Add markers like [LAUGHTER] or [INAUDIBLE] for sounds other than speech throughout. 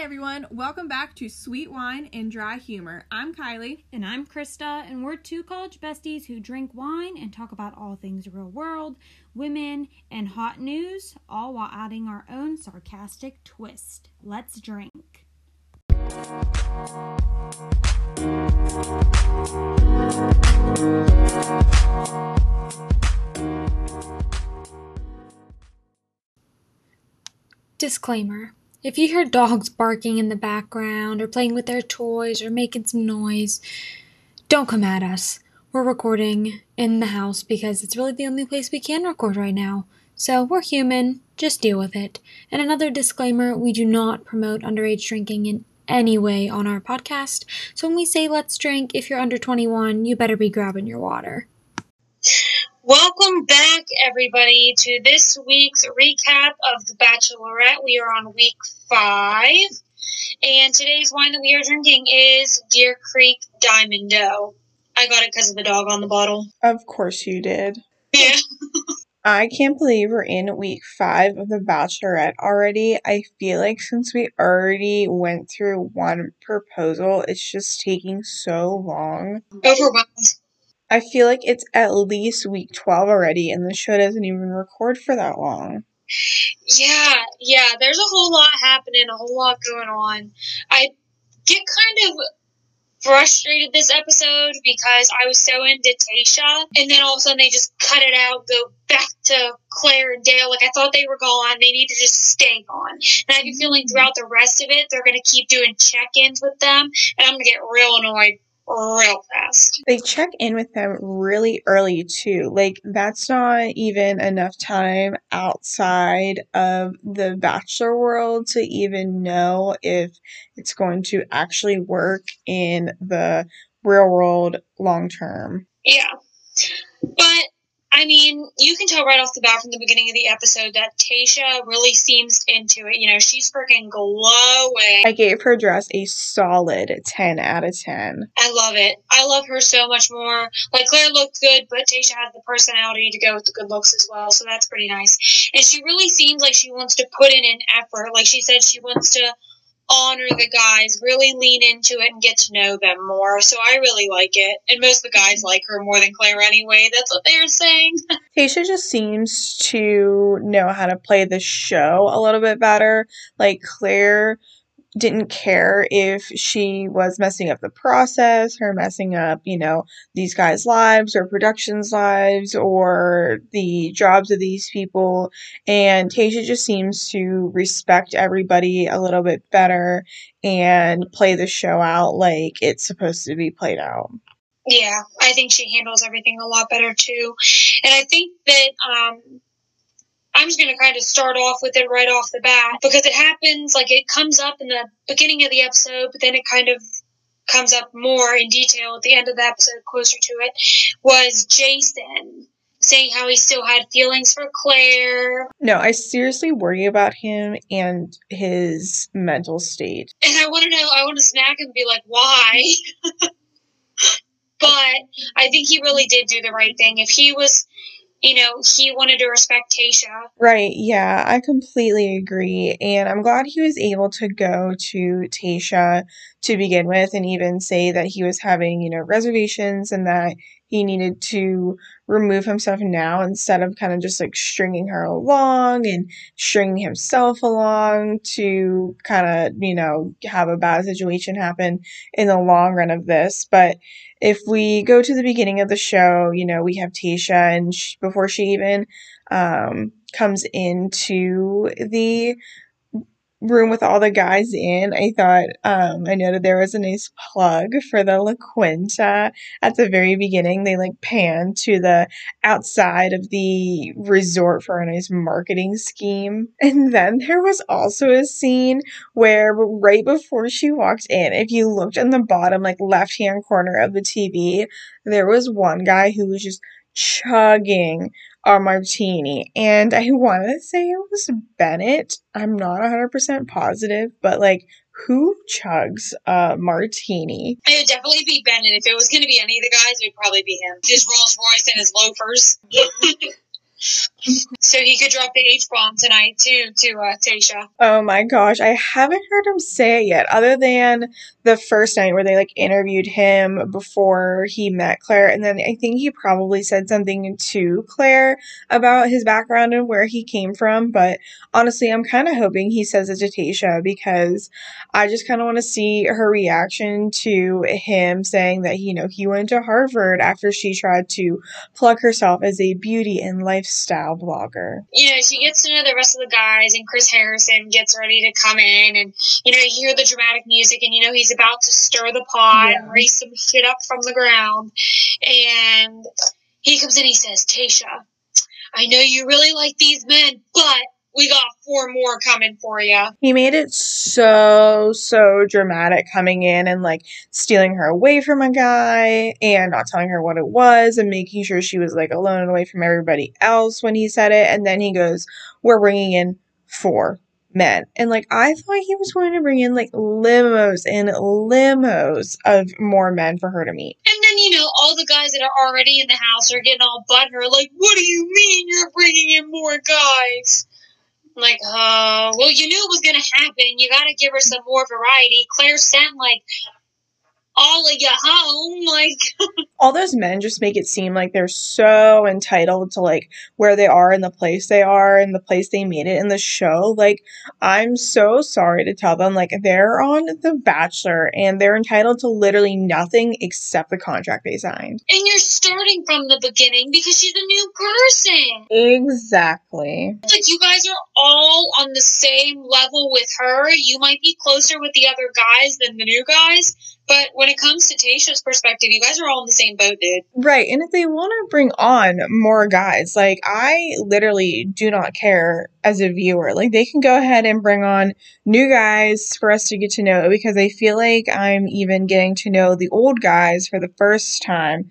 Hi, everyone. Welcome back to Sweet Wine and Dry Humor. I'm Kylie. And I'm Krista, and we're two college besties who drink wine and talk about all things real world, women, and hot news, all while adding our own sarcastic twist. Let's drink. Disclaimer If you hear dogs barking in the background, or playing with their toys, or making some noise, don't come at us. We're recording in the house because it's really the only place we can record right now. So we're human, just deal with it. And another disclaimer we do not promote underage drinking in any way on our podcast. So when we say let's drink, if you're under 21, you better be grabbing your water. Welcome back, everybody, to this week's recap of The Bachelorette. We are on week five, and today's wine that we are drinking is Deer Creek Diamond Doe. I got it because of the dog on the bottle. Of course you did. Yeah. [LAUGHS] I can't believe we're in week five of The Bachelorette already. I feel like since we already went through one proposal, it's just taking so long. Overwhelmed. I feel like it's at least week 12 already, and the show doesn't even record for that long. Yeah, yeah, there's a whole lot happening, a whole lot going on. I get kind of frustrated this episode because I was so into Tayshia, and then all of a sudden they just cut it out, go back to Clare and Dale. Like I thought they were gone, they need to just stay gone. And I have a feeling mm-hmm. throughout the rest of it, they're going to keep doing check-ins with them, and I'm going to get real annoyed real fast. They check in with them really early too. Like that's not even enough time outside of the bachelor world to even know if it's going to actually work in the real world long term. Yeah. But I mean, you can tell right off the bat from the beginning of the episode that Tayshia really seems into it. You know, she's freaking glowing. I gave her dress a solid 10 out of 10. I love it. I love her so much more. Like, Clare looked good, but Tayshia has the personality to go with the good looks as well, so that's pretty nice. And she really seems like she wants to put in an effort. Like she said, she wants to honor the guys, really lean into it and get to know them more. So I really like it. And most of the guys like her more than Clare anyway. That's what they're saying. [LAUGHS] Tayshia just seems to know how to play the show a little bit better. Like Clare didn't care if she was messing up the process or messing up, you know, these guys' lives or production's lives or the jobs of these people. And Tayshia just seems to respect everybody a little bit better and play the show out like it's supposed to be played out. Yeah, I think she handles everything a lot better too. And I think that um I'm just going to kind of start off with it right off the bat because it happens like it comes up in the beginning of the episode, but then it kind of comes up more in detail at the end of the episode, closer to it. Was Jason saying how he still had feelings for Clare? No, I seriously worry about him and his mental state. And I want to know, I want to smack him and be like, why? [LAUGHS] but I think he really did do the right thing. If he was you know, he wanted to respect Tayshia. Right, yeah, I completely agree. And I'm glad he was able to go to Tayshia to begin with and even say that he was having, you know, reservations and that he needed to remove himself now instead of kind of just like stringing her along and stringing himself along to kind of, you know, have a bad situation happen in the long run of this. But if we go to the beginning of the show, you know, we have Tayshia, and she, before she even um, comes into the room with all the guys in, I thought um, I noted there was a nice plug for the La Quinta at the very beginning. They like pan to the outside of the resort for a nice marketing scheme. [LAUGHS] And then there was also a scene where right before she walked in, if you looked in the bottom like left hand corner of the TV, there was one guy who was just chugging a martini. And I want to say it was Bennett. I'm not 100% positive, but like, who chugs a martini? It would definitely be Bennett. If it was going to be any of the guys, it would probably be him. His Rolls Royce and his loafers. [LAUGHS] so he could drop the H bomb tonight too to uh, Tayshia. Oh my gosh, I haven't heard him say it yet, other than the first night where they like interviewed him before he met Clare, and then I think he probably said something to Clare about his background and where he came from. But honestly, I'm kind of hoping he says it to Tayshia because I just kind of want to see her reaction to him saying that you know he went to Harvard after she tried to plug herself as a beauty and lifestyle blogger. You know, she gets to know the rest of the guys, and Chris Harrison gets ready to come in, and you know, you hear the dramatic music, and you know he's about to stir the pot Yeah. and raise some shit up from the ground, and he comes in, he says, "Tayshia, I know you really like these men, but we got four more coming for you." He made it so, so dramatic coming in and like stealing her away from a guy and not telling her what it was and making sure she was like alone and away from everybody else when he said it. And then he goes, We're bringing in four men. And like, I thought he was going to bring in like limos and limos of more men for her to meet. And then, you know, all the guys that are already in the house are getting all butthurt, like, what do you mean you're bringing in more guys? I'm like, uh, well, you knew it was going to happen. You got to give her some more variety. Clare sent, like, all of you home. Like, [LAUGHS] all those men just make it seem like they're so entitled to like where they are and the place they are and the place they made it in the show like i'm so sorry to tell them like they're on the bachelor and they're entitled to literally nothing except the contract they signed and you're starting from the beginning because she's a new person. exactly Like, you guys are all on the same level with her. You might be closer with the other guys than the new guys. But when it comes to Tayshia's perspective, you guys are all in the same boat, dude. Right. And if they want to bring on more guys, like I literally do not care as a viewer. Like they can go ahead and bring on new guys for us to get to know because I feel like I'm even getting to know the old guys for the first time,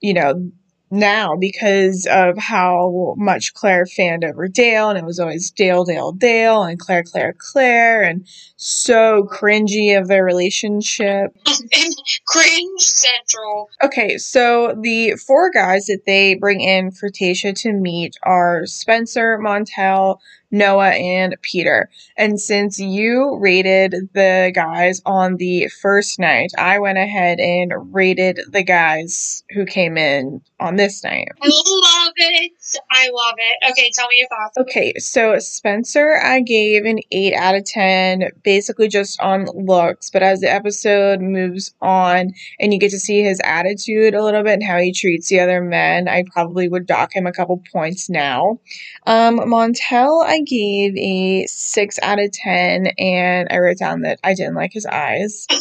you know, now because of how much Clare fanned over Dale and it was always Dale, Dale, Dale and Clare, Clare, Clare and so cringy of their relationship. [LAUGHS] cringe central. Okay, so the four guys that they bring in for Tayshia to meet are Spencer, Montel, Noah, and Peter. And since you rated the guys on the first night, I went ahead and rated the guys who came in on this night. I love it. I love it. Okay, tell me your thoughts. Okay, so Spencer, I gave an 8 out of 10, basically just on looks. But as the episode moves on and you get to see his attitude a little bit and how he treats the other men, I probably would dock him a couple points now. Um, Montel, I gave a 6 out of 10, and I wrote down that I didn't like his eyes. [LAUGHS]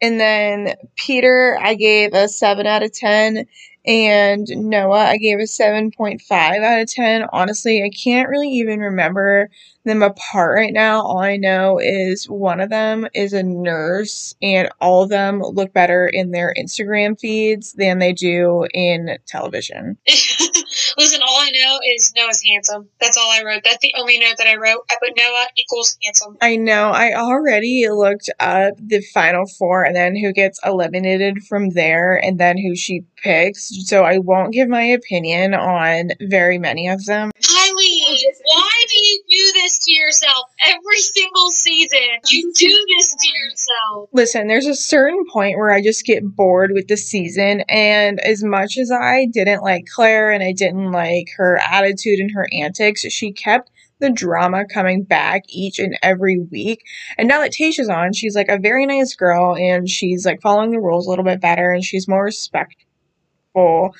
And then Peter, I gave a 7 out of 10. And Noah, I gave a 7.5 out of 10. Honestly, I can't really even remember them apart right now. All I know is one of them is a nurse, and all of them look better in their Instagram feeds than they do in television. [LAUGHS] Listen, all I know is Noah's handsome. That's all I wrote. That's the only note that I wrote. I put Noah equals handsome. I know. I already looked up the final four and then who gets eliminated from there and then who she picks. So I won't give my opinion on very many of them. Kylie, oh, why do you do this to yourself every single season? You do this to yourself. Listen, there's a certain point where I just get bored with the season, and as much as I didn't like Clare and I didn't like her attitude and her antics, she kept the drama coming back each and every week. And now that Tayshia's on, she's like a very nice girl and she's like following the rules a little bit better and she's more respectful.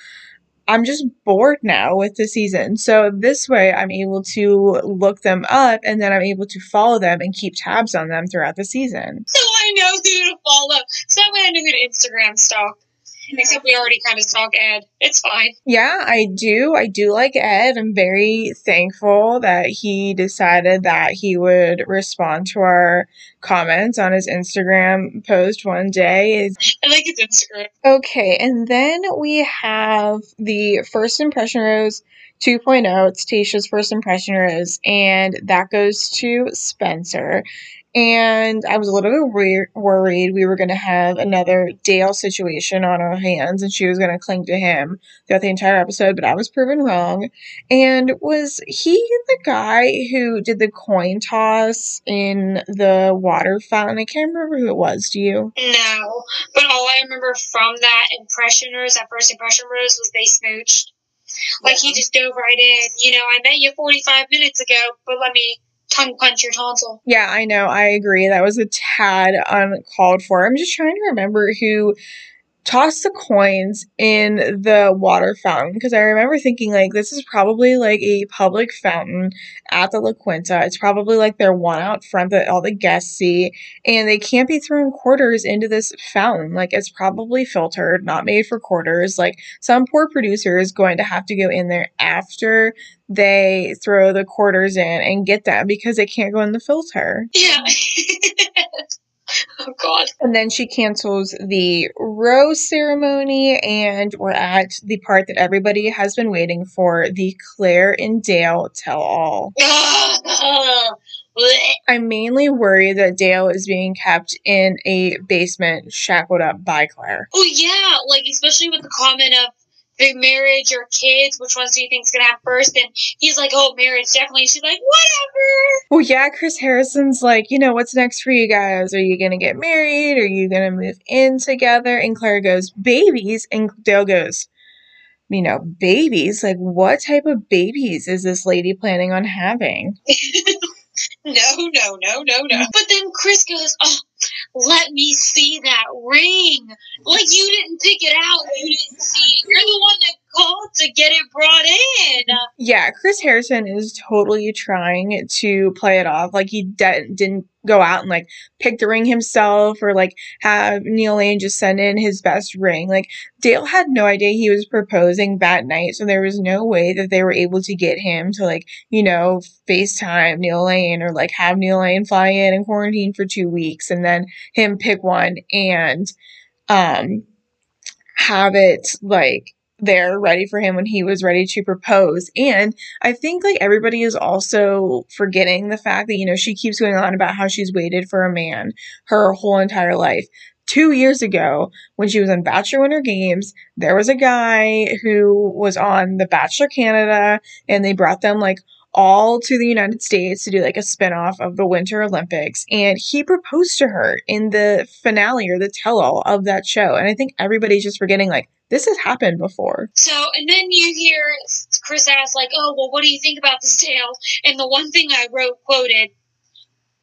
I'm just bored now with the season. So this way I'm able to look them up and then I'm able to follow them and keep tabs on them throughout the season. So I know who to follow. So that way I know who to Instagram stalk. Except we already kind of stalk Ed. It's fine. Yeah, I do. I do like Ed. I'm very thankful that he decided that he would respond to our comments on his Instagram post one day. I like his Instagram. Okay, and then we have the first impression rose 2.0. It's Tayshia's first impression rose, and that goes to Spencer. And I was a little bit wor- worried we were going to have another Dale situation on our hands and she was going to cling to him throughout the entire episode, but I was proven wrong. And was he the guy who did the coin toss in the water fountain? I can't remember who it was. Do you? No, but all I remember from that impression rose, that first impression rose, was they smooched. Like he just dove right in. You know, I met you 45 minutes ago, but let me tongue punch your tonsil. Yeah, I know. I agree. That was a tad uncalled for. I'm just trying to remember who tossed the coins in the water fountain because I remember thinking like this is probably like a public fountain at the La Quinta. It's probably like their one out front that all the guests see, and they can't be throwing quarters into this fountain. Like it's probably filtered, not made for quarters. Like some poor producer is going to have to go in there after they throw the quarters in and get them because they can't go in the filter. Yeah. [LAUGHS] [LAUGHS] oh God. And then she cancels the rose ceremony, and we're at the part that everybody has been waiting for the Clare and Dale tell all. [LAUGHS] I'm mainly worried that Dale is being kept in a basement shackled up by Clare. oh yeah, like especially with the comment of marriage or kids, which ones do you think's gonna happen first? And he's like, oh, marriage definitely. She's like, whatever. Well, yeah, Chris Harrison's like, you know, what's next for you guys? Are you going to get married? Are you going to move in together? And Clare goes, babies. And Dale goes, you know, babies? Like, what type of babies is this lady planning on having? [LAUGHS] [LAUGHS] No, no, no, no, no. Mm. But then Chris goes, oh, let me see that ring. Like you didn't pick it out. You didn't see. It. You're the one that to get it brought in. Yeah, Chris Harrison is totally trying to play it off like he de- didn't go out and like pick the ring himself or like have Neil Lane just send in his best ring. Like Dale had no idea he was proposing that night, so there was no way that they were able to get him to like, you know, FaceTime Neil Lane or like have Neil Lane fly in and quarantine for two weeks and then him pick one and um have it like there ready for him when he was ready to propose. And I think like everybody is also forgetting the fact that, you know, she keeps going on about how she's waited for a man her whole entire life. Two years ago, when she was on Bachelor Winter Games, there was a guy who was on The Bachelor Canada, and they brought them like all to the United States to do like a spinoff of the Winter Olympics. And he proposed to her in the finale or the tell all of that show. And I think everybody's just forgetting like this has happened before. So, and then you hear Chris ask, like, oh, well, what do you think about this, Dale? And the one thing I wrote quoted,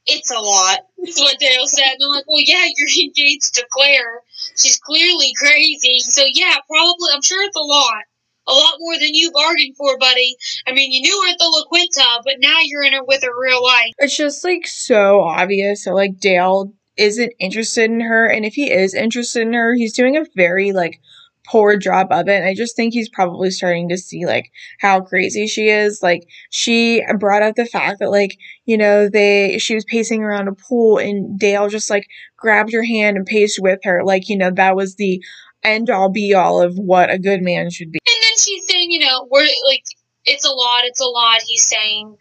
it's a lot, is what Dale said. And I'm like, well, yeah, you're [LAUGHS] engaged to Clare. She's clearly crazy. So, yeah, probably, I'm sure it's a lot. A lot more than you bargained for, buddy. I mean, you knew her at the La Quinta, but now you're in her with her real life. It's just like so obvious that like Dale isn't interested in her. And if he is interested in her, he's doing a very like poor job of it. And I just think he's probably starting to see like how crazy she is. Like she brought up the fact that like, you know, they she was pacing around a pool and Dale just like grabbed her hand and paced with her. Like, you know, that was the end all be all of what a good man should be. And then she's saying, you know, we're like, it's a lot, it's a lot, he's saying.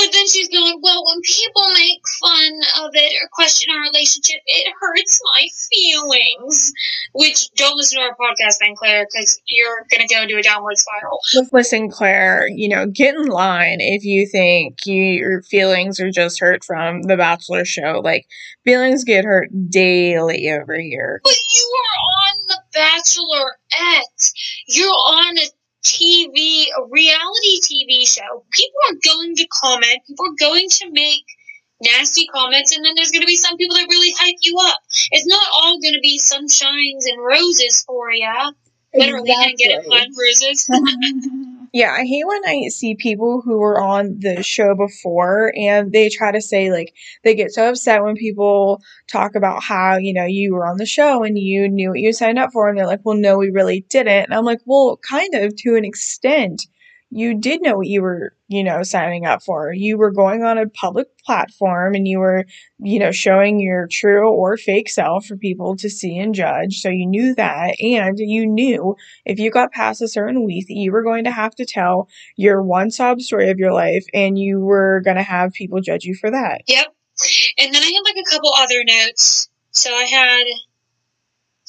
But then she's going, well, when people make fun of it or question our relationship, it hurts my feelings. Which, don't listen to our podcast then, Clare, because you're going to go into a downward spiral. Listen, Clare, you know, get in line if you think you, your feelings are just hurt from the Bachelor show. Like, feelings get hurt daily over here. But you are on The Bachelorette. You're on a TV, a reality TV show. People are going to comment. People are going to make nasty comments, and then there's going to be some people that really hype you up. It's not all going to be sunshines and roses for you. Literally, and get it, fun roses. [LAUGHS] Yeah, I hate when I see people who were on the show before and they try to say, like, they get so upset when people talk about how, you know, you were on the show and you knew what you signed up for. And they're like, well, no, we really didn't. And I'm like, well, kind of to an extent. You did know what you were, you know, signing up for. You were going on a public platform and you were, you know, showing your true or fake self for people to see and judge. So you knew that. And you knew if you got past a certain week that you were going to have to tell your one sob story of your life and you were going to have people judge you for that. Yep. And then I had like a couple other notes. So I had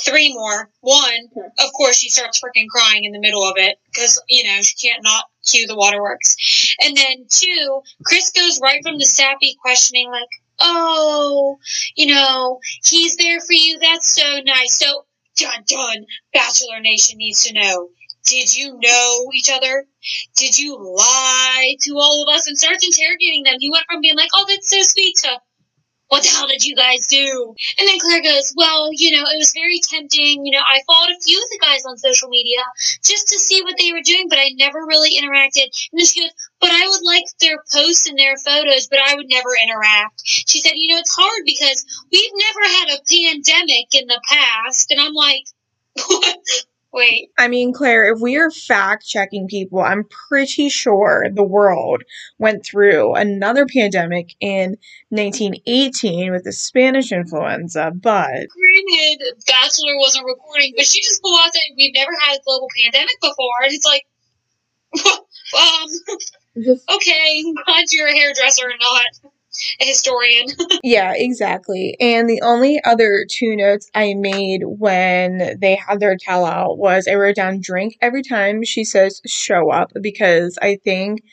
three more. One, of course, she starts freaking crying in the middle of it because, you know, she can't not cue the waterworks. And then two, Chris goes right from the sappy questioning, like, oh, you know, he's there for you. That's so nice. So, done, done. Bachelor Nation needs to know. Did you know each other? Did you lie to all of us and starts interrogating them? He went from being like, oh, that's so sweet to what the hell did you guys do? And then Clare goes, well, you know, it was very tempting. You know, I followed a few of the guys on social media just to see what they were doing, but I never really interacted. And she goes, but I would like their posts and their photos, but I would never interact. She said, you know, it's hard because we've never had a pandemic in the past. And I'm like? [LAUGHS] Wait. I mean, Clare, if we are fact checking people, I'm pretty sure the world went through another pandemic in 1918 with the Spanish influenza, but. Granted, Bachelor wasn't recording, but she just pulled out that we've never had a global pandemic before, and it's like, [LAUGHS] um, okay, glad you're a hairdresser or not a historian. [LAUGHS] yeah, exactly. And the only other two notes I made when they had their tell out was I wrote down drink every time she says show up because I think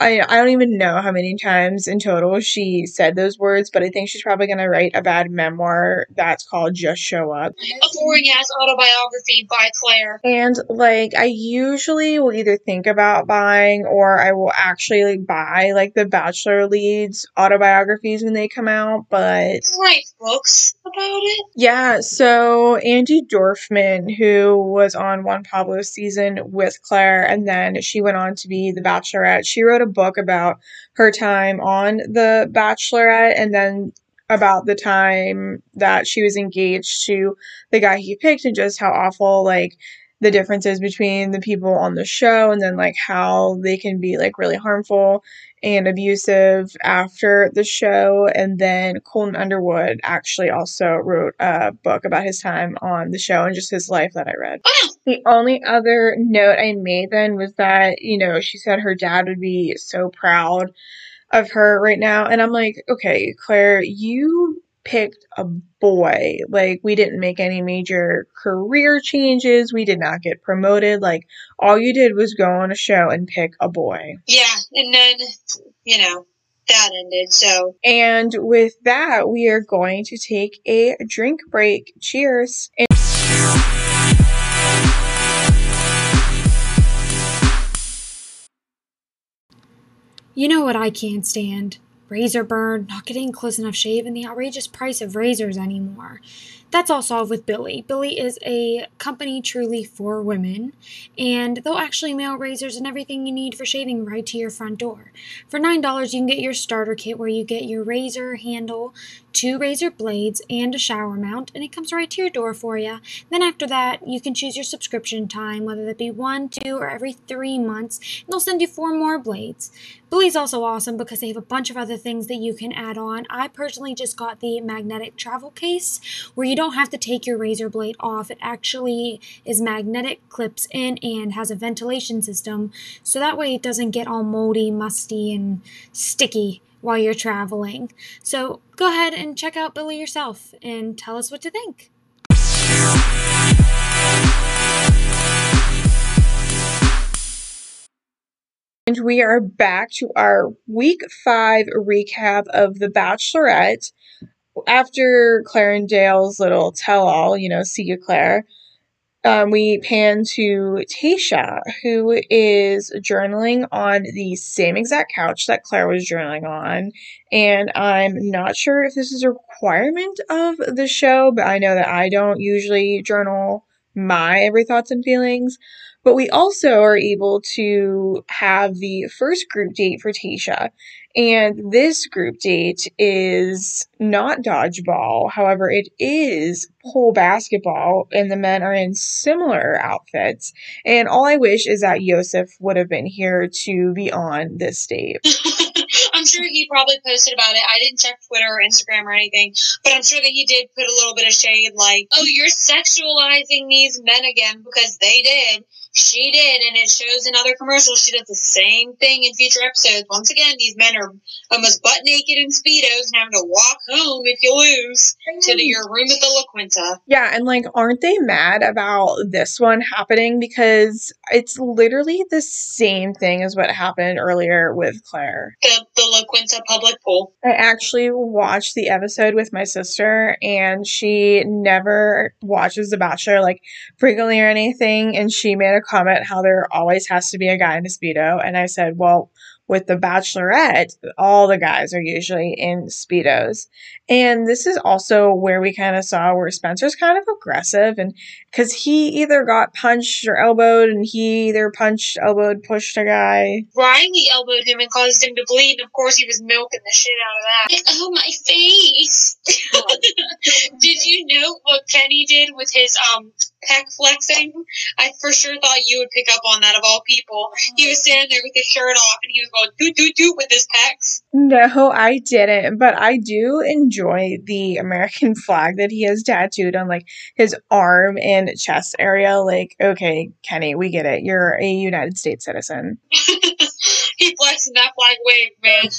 I I don't even know how many times in total she said those words, but I think she's probably gonna write a bad memoir that's called Just Show Up. a boring ass autobiography by Clare. And like I usually will either think about buying or I will actually like buy like the Bachelor leads autobiographies when they come out, but Write books about it. yeah, so Andi Dorfman, who was on Juan Pablo's season with Clare, and then she went on to be the Bachelorette. She wrote a book about her time on the Bachelorette, and then about the time that she was engaged to the guy he picked, and just how awful like the differences between the people on the show, and then like how they can be like really harmful and abusive after the show. And then Colton Underwood actually also wrote a book about his time on the show and just his life that I read. The only other note I made then was that, you know, she said her dad would be so proud of her right now. And I'm like, okay, Clare, you picked a boy. Like, we didn't make any major career changes. We did not get promoted. Like, all you did was go on a show and pick a boy. yeah, and then, you know, that ended, so. And with that, we are going to take a drink break. Cheers. You know what I can't stand? Razor burn, not getting close enough shave, and the outrageous price of razors anymore. That's all solved with Billie. Billie is a company truly for women, and they'll actually mail razors and everything you need for shaving right to your front door. For $9, you can get your starter kit where you get your razor handle, two razor blades, and a shower mount, and it comes right to your door for you. Then after that, you can choose your subscription time, whether that be one, two, or every three months, and they'll send you four more blades. Billie's also awesome because they have a bunch of other things that you can add on. I personally just got the magnetic travel case where you don't have to take your razor blade off. It actually is magnetic, clips in, and has a ventilation system so that way it doesn't get all moldy, musty, and sticky while you're traveling. So go ahead and check out Billie yourself and tell us what to think. And we are back to our week five recap of The Bachelorette. After Clare and Dale's little tell all, you know, see you, Clare, um, we pan to Tayshia, who is journaling on the same exact couch that Clare was journaling on. And I'm not sure if this is a requirement of the show, but I know that I don't usually journal my every thoughts and feelings. But we also are able to have the first group date for Tayshia. And this group date is not dodgeball. However, it is pole basketball, and the men are in similar outfits. And all I wish is that Yosef would have been here to be on this date. [LAUGHS] I'm sure he probably posted about it. I didn't check Twitter or Instagram or anything, but I'm sure that he did put a little bit of shade like, oh, you're sexualizing these men again because they did. She did, and it shows in other commercials. She does the same thing in future episodes. Once again, these men are almost butt naked in speedos and having to walk home if you lose to the, your room at the La Quinta. Yeah, and like, aren't they mad about this one happening? Because it's literally the same thing as what happened earlier with Clare. The the La Quinta public pool. I actually watched the episode with my sister, and she never watches The Bachelor like frequently or anything. And she made a comment how there always has to be a guy in a Speedo. And I said, well, with the bachelorette all the guys are usually in speedos and this is also where we kind of saw where spencer's kind of aggressive and because he either got punched or elbowed and he either punched elbowed pushed a guy Riley elbowed him and caused him to bleed. And of course, he was milking the shit out of that. Oh, my face! [LAUGHS] did you know what Kenny did with his um pec flexing? I for sure thought you would pick up on that of all people. He was standing there with his shirt off and he was going doot doot doot with his pecs. no i didn't but i do enjoy the american [LAUGHS] flag that he has tattooed on like his arm and chest area like okay kenny we get it you're a united states citizen [LAUGHS] [LAUGHS] that wave, man.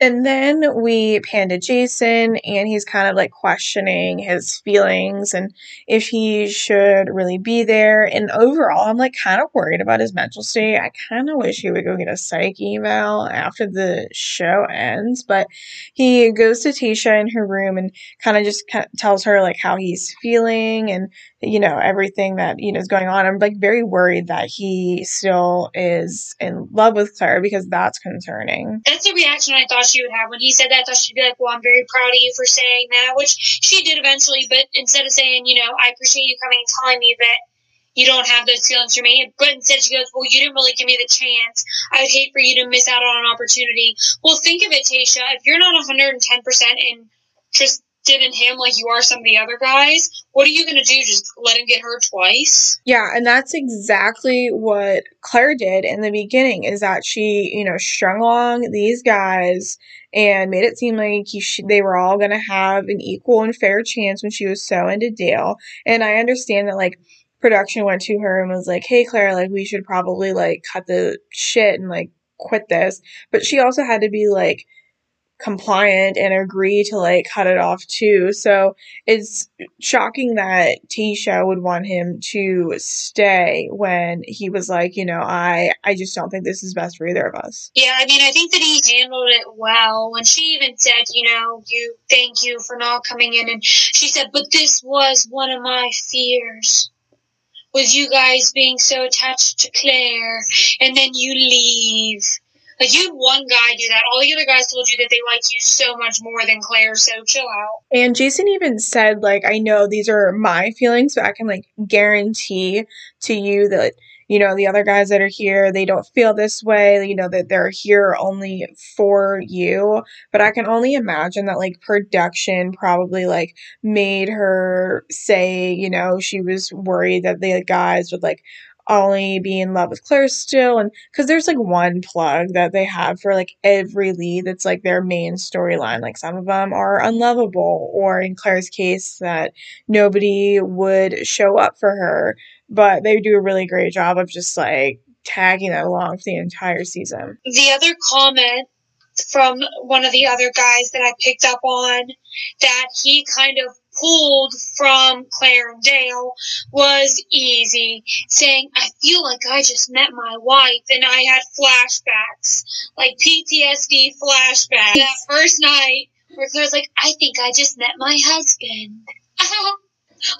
And then we pan to Jason, and he's kind of like questioning his feelings and if he should really be there. And overall, I'm like kind of worried about his mental state. I kind of wish he would go get a psych eval after the show ends. But he goes to Tayshia in her room and kind of just tells her like how he's feeling and you know everything that you know is going on. I'm like very worried that he still is in love with Clare because that's concerning. That's the reaction I thought she would have when he said that. I thought she'd be like, "Well, I'm very proud of you for saying that," which she did eventually. But instead of saying, "You know, I appreciate you coming and telling me that." You don't have those feelings for me, but instead she goes, "Well, you didn't really give me the chance. I would hate for you to miss out on an opportunity." Well, think of it, Tayshia. If you're not 110 percent interested in him like you are some of the other guys, what are you gonna do? Just let him get hurt twice? Yeah, and that's exactly what Clare did in the beginning is that she, you know, strung along these guys and made it seem like he sh- they were all going to have an equal and fair chance when she was so into Dale. And I understand that, like, production went to her and was like, hey, Clare, like, we should probably, like, cut the shit and, like, quit this. But she also had to be, like, compliant and agree to like cut it off too. So it's shocking that Tayshia would want him to stay when he was like, you know, I I just don't think this is best for either of us. Yeah, I mean, I think that he handled it well. When she even said, you know, you thank you for not coming in, and she said, but this was one of my fears. Was you guys being so attached to Clare, and then you leave. Like you had one guy do that. All the other guys told you that they like you so much more than Clare. So chill out. And Jason even said, like, I know these are my feelings, but I can like guarantee to you that, you know, the other guys that are here, they don't feel this way, you know, that they're here only for you. But I can only imagine that like production probably like made her say, you know, she was worried that the guys would like only be in love with Clare still and because there's like one plug that they have for like every lead that's like their main storyline. Like some of them are unlovable or in Clare's case that nobody would show up for her. But they do a really great job of just like tagging that along for the entire season. The other comment from one of the other guys that I picked up on that he kind of pulled from Clare and Dale was Eazy, saying, I feel like I just met my wife and I had flashbacks, like PTSD flashbacks. That first night where Clare's like, I think I just met my husband. [LAUGHS]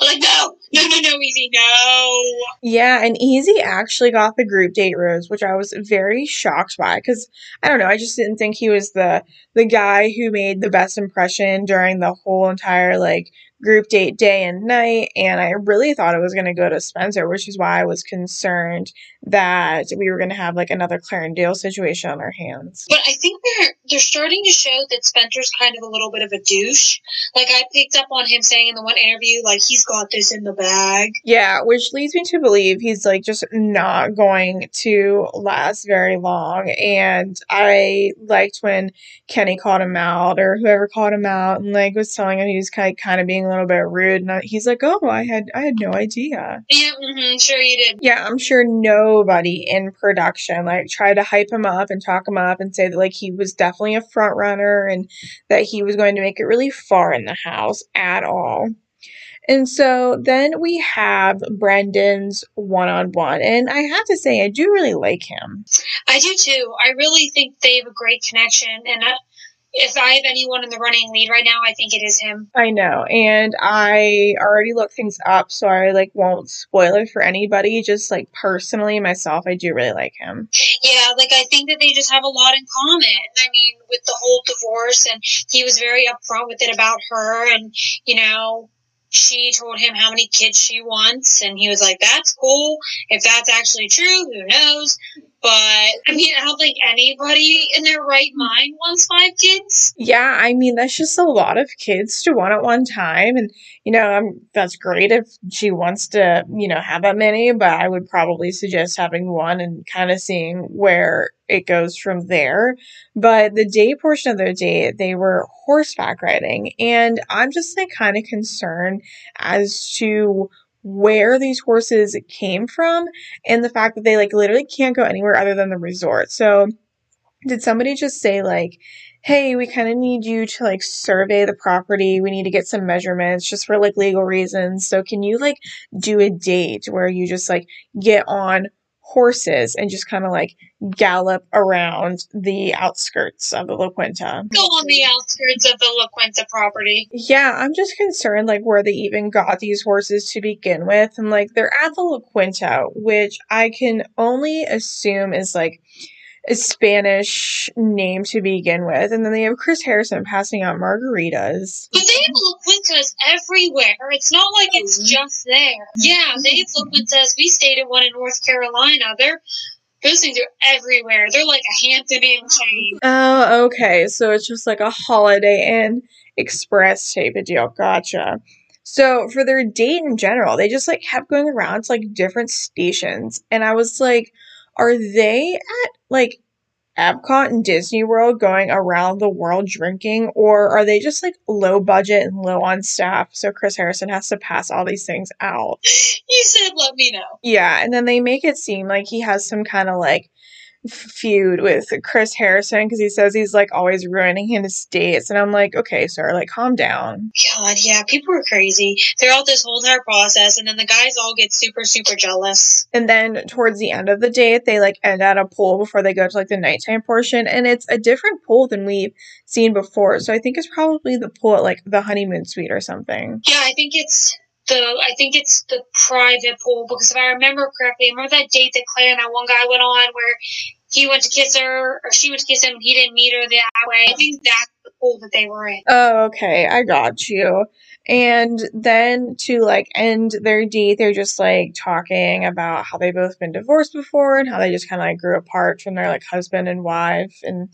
I'm like, no, no, no, no, easy, no. Yeah, and Eazy actually got the group date rose, which I was very shocked by because I don't know, I just didn't think he was the the guy who made the best impression during the whole entire like group date day and night, and I really thought it was going to go to Spencer, which is why I was concerned that we were going to have like another Clare and Dale situation on our hands. But I think they're they're starting to show that Spencer's kind of a little bit of a douche. Like I picked up on him saying in the one interview, like he's got this in the bag. Yeah, which leads me to believe he's like just not going to last very long. And I liked when Kenny called him out or whoever called him out and like was telling him he was kind of, kind of being little bit rude. And I, he's like, "Oh, I had I had no idea." Yeah, mm-hmm, sure you did. Yeah, I'm sure nobody in production like tried to hype him up and talk him up and say that like he was definitely a front runner and that he was going to make it really far in the house at all. And so then we have Brendan's one on one. And I have to say, I do really like him. I do too. I really think they have a great connection. And I, if I have anyone in the running lead right now, I think it is him. I know. And I already looked things up, so I like won't spoil it for anybody. Just like personally, myself, I do really like him. Yeah, like I think that they just have a lot in common. I mean, with the whole divorce, and he was very upfront with it about her, and you know, she told him how many kids she wants, and he was like, "That's cool. If that's actually true, who knows?" But I mean, I don't think anybody in their right mind wants five kids. Yeah, I mean that's just a lot of kids to want at one time, and you know, um, that's great if she wants to, you know, have that many. But I would probably suggest having one and kind of seeing where it goes from there. But the day portion of their day, they were horseback riding, and I'm just like kind of concerned as to where these horses came from and the fact that they like literally can't go anywhere other than the resort. So did somebody just say like hey, we kind of need you to like survey the property. We need to get some measurements just for like legal reasons. So can you like do a date where you just like get on horses and just kind of like gallop around the outskirts of the La Quinta. Go on the outskirts of the La Quinta property. Yeah, I'm just concerned like where they even got these horses to begin with. And like they're at the La Quinta, which I can only assume is like a Spanish name to begin with. And then they have Chris Harrison passing out margaritas. But they have Quintas everywhere. It's not like it's mm-hmm. just there. Yeah, they have La Quintas. We stayed at one in North Carolina. They're those things are everywhere. They're like a Hampton Inn chain. Oh, okay. So it's just like a Holiday Inn Express type of deal. Gotcha. So for their date in general, they just like kept going around to like different stations. And I was like, are they at like Epcot and Disney World going around the world drinking, or are they just like low budget and low on staff? So Chris Harrison has to pass all these things out. You said, let me know. Yeah, and then they make it seem like he has some kind of like feud with Chris Harrison because he says he's like always ruining his dates. And I'm like, okay, sir, like calm down. God, yeah, people are crazy. Throughout this whole entire process, and then the guys all get super, super jealous. And then towards the end of the date, they like end at a pool before they go to like the nighttime portion. And it's a different pool than we've seen before. So I think it's probably the pool at like the honeymoon suite or something. Yeah, I think it's the I think it's the private pool because if I remember correctly, I remember that date that Clare and that one guy went on where he went to kiss her or she went to kiss him, he didn't meet her that way. I think that's the pool that they were in. Oh, okay, I got you. And then to like end their date, they're just like talking about how they both been divorced before and how they just kind of like grew apart from their like husband and wife and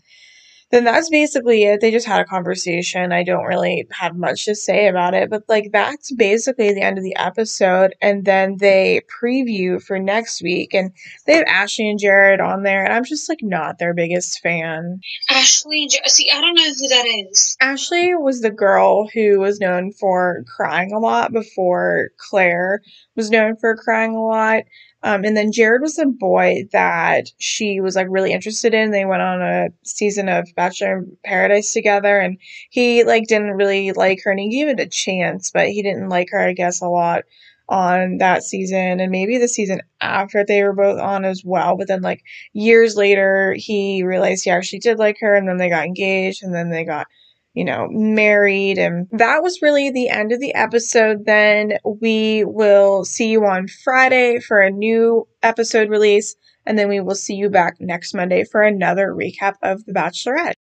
then that's basically it. They just had a conversation. I don't really have much to say about it, but like that's basically the end of the episode. And then they preview for next week, and they have Ashley and Jared on there, and I'm just like not their biggest fan. Ashley, see, I don't know who that is. Ashley was the girl who was known for crying a lot before Clare was known for crying a lot. Um, and then Jared was a boy that she was like really interested in. They went on a season of Bachelor in Paradise together, and he like didn't really like her, and he gave it a chance, but he didn't like her, I guess, a lot on that season, and maybe the season after they were both on as well. But then like years later, he realized he actually did like her, and then they got engaged, and then they got you know, married. And that was really the end of the episode. Then we will see you on Friday for a new episode release. And then we will see you back next Monday for another recap of The Bachelorette.